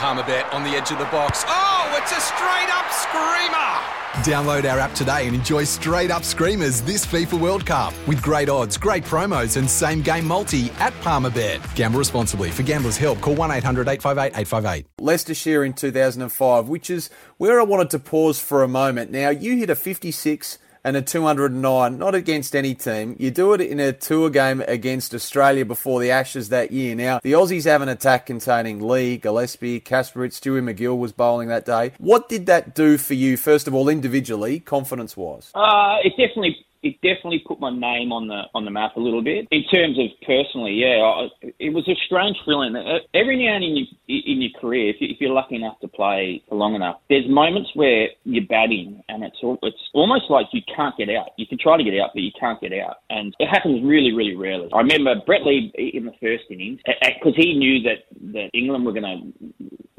Palmerbet on the edge of the box. Oh, it's a straight up screamer! Download our app today and enjoy straight up screamers this FIFA World Cup with great odds, great promos, and same game multi at Palmerbet. Gamble responsibly. For gamblers' help, call 1 800 858 858. Leicestershire in 2005, which is where I wanted to pause for a moment. Now, you hit a 56 and a 209, not against any team. You do it in a tour game against Australia before the Ashes that year. Now, the Aussies have an attack containing Lee, Gillespie, Kasprowicz, Stewie MacGill was bowling that day. What did that do for you, first of all, individually, confidence wise? Uh, it definitely it definitely put my name on the on the map a little bit in terms of personally. Yeah, I, it was a strange feeling. Uh, every now and then in your, in your career, if, you, are lucky enough to play for long enough, there's moments where you're batting and it's it's almost like you can't get out. You can try to get out, but you can't get out, and it happens really, really rarely. I remember Brett Lee in the first innings because he knew that that England were going to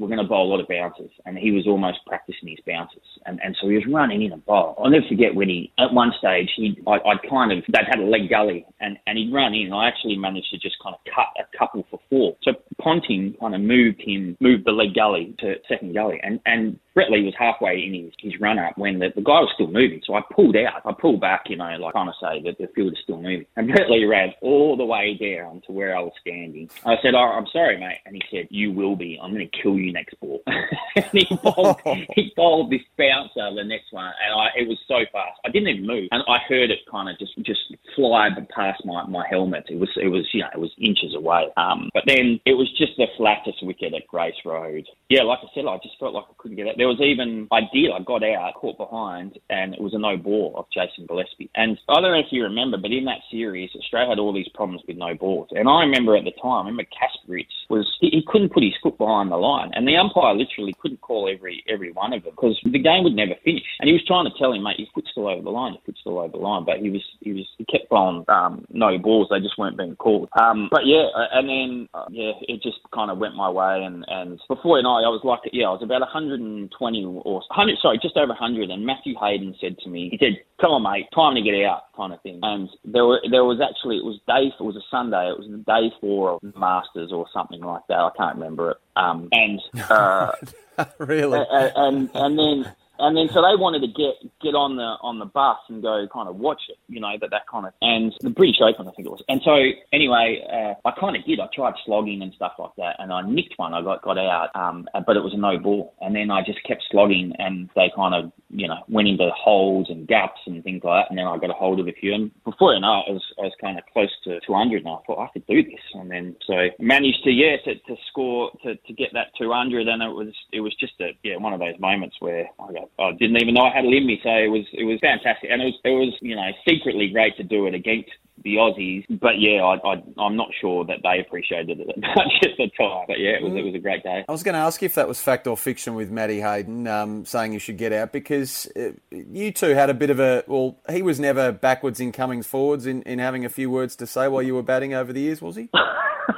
were going to bowl a lot of bounces, and he was almost practicing his bounces, and and so he was running in a bowl. I'll never forget when he at one stage he I, I kind of they'd had a leg gully, and and he'd run in. I actually managed to just kind of cut a couple for four. So Ponting kind of moved him, moved the leg gully to second gully, and and Brett Lee was halfway in his, his run up when the, the guy was still moving. So I pulled out. I pulled back, you know, like trying to say that the field is still moving. And Brett Lee ran all the way down to where I was standing. I said, oh, I'm sorry, mate. And he said, You will be. I'm going to kill you next ball. and he bowled, he bowled this bouncer the next one. And I, it was so fast. I didn't even move. And I heard it kind of just, just fly past my, my helmet. It was, it was, you know, it was inches away. Um, but then it was just the flattest wicket at Grace Road. Yeah, like I said, I just felt like I couldn't get out. There was even, I did, I got out, caught behind, and it was a no ball of Jason Gillespie. And I don't know if you remember, but in that series, Australia had all these problems with no balls. And I remember at the time, I remember Kasprowicz was, he, he couldn't put his foot behind the line. And the umpire literally couldn't call every every one of them because the game would never finish. And he was trying to tell him, mate, your foot's still over the line, your foot's still over the line. But he was, he was, he kept on um, no balls. They just weren't being called. Um, but yeah, and then, uh, yeah, it just kind of went my way. And, and before you know, I was like, yeah, I was about 120 or 100, sorry, just over 100. And Matthew Hayden said to me, he said, "Come on, mate, time to get out," kind of thing. And there were, there was actually, it was day, it was a Sunday, it was the day four of the Masters or something like that. I can't remember it. Um, and uh, really, and, and and then and then so they wanted to get get on the on the bus and go kind of watch it, you know, that that kind of and the British Open I think it was. And so anyway, uh, I kind of did. I tried slogging and stuff like that, and I nicked one. I got got out, um, but it was a no ball. And then I just kept slogging, and they kind of you know went into holes and gaps and things like that. And then I got a hold of a few, and before you know, it, I was I was kind of close to 200, and I thought I could do this. And then so managed to yeah to, to score to, to get that 200, and it was it was just a yeah one of those moments where I go I didn't even know I had it in me. So it was it was fantastic, and it was it was you know secretly great to do it against the Aussies. But yeah, I, I, am not sure that they appreciated it much at the time. But yeah, it was, it was a great day. I was going to ask you if that was fact or fiction with Matty Hayden um, saying you should get out because uh, you two had a bit of a, well, he was never backwards in comings forwards in, in having a few words to say while you were batting over the years, was he?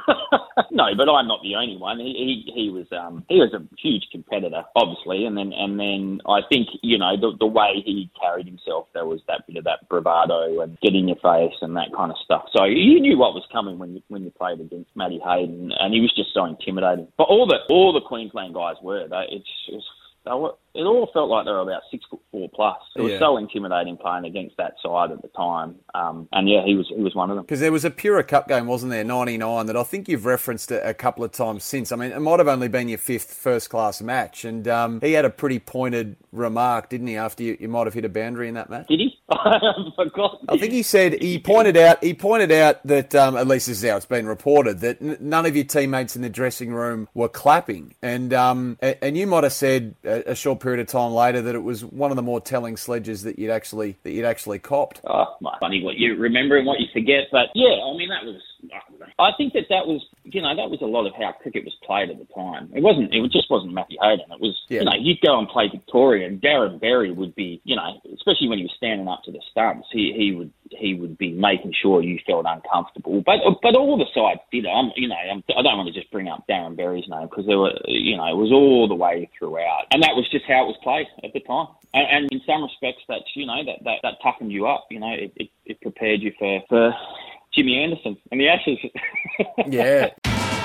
no, but I'm not the only one. He he, he was um, he was a huge competitor, obviously, and then and then I think you know the the way he carried himself, there was that bit of that bravado and get in your face and that kind of stuff. So you knew what was coming when you when you played against Matty Hayden, and he was just so intimidating. But all the all the Queensland guys were. They, it's, it's they were, it all felt like they were about six foot four plus. It was yeah. so intimidating playing against that side at the time. Um, and yeah, he was he was one of them. Because there was a Pura Cup game, wasn't there, ninety nine, that I think you've referenced a, a, couple of times since. I mean, it might have only been your fifth first class match, and um, he had a pretty pointed remark, didn't he? After you, you might have hit a boundary in that match. Did he? I forgot. I think he said he pointed out he pointed out that um, at least this is how it's been reported that n- none of your teammates in the dressing room were clapping, and um, and you might have said a, a short period of time later that it was one of the more telling sledges that you'd actually that you'd actually copped. Oh, funny what you remember and what you forget, but yeah, I mean that was. I think that that was, you know, that was a lot of how cricket was played at the time. It wasn't, it just wasn't Matthew Hayden. It was, yeah. you know, you'd go and play Victoria, and Darren Berry would be, you know, especially when he was standing up to the stumps, he he would he would be making sure you felt uncomfortable. But but all the sides did. I'm you know I'm, I do not want to just bring up Darren Berry's name because there were you know it was all the way throughout, and that was just how it was played at the time. And, and in some respects, that's you know that that, that toughened you up. You know, it, it, it prepared you for for Jimmy Anderson and the Ashes. yeah.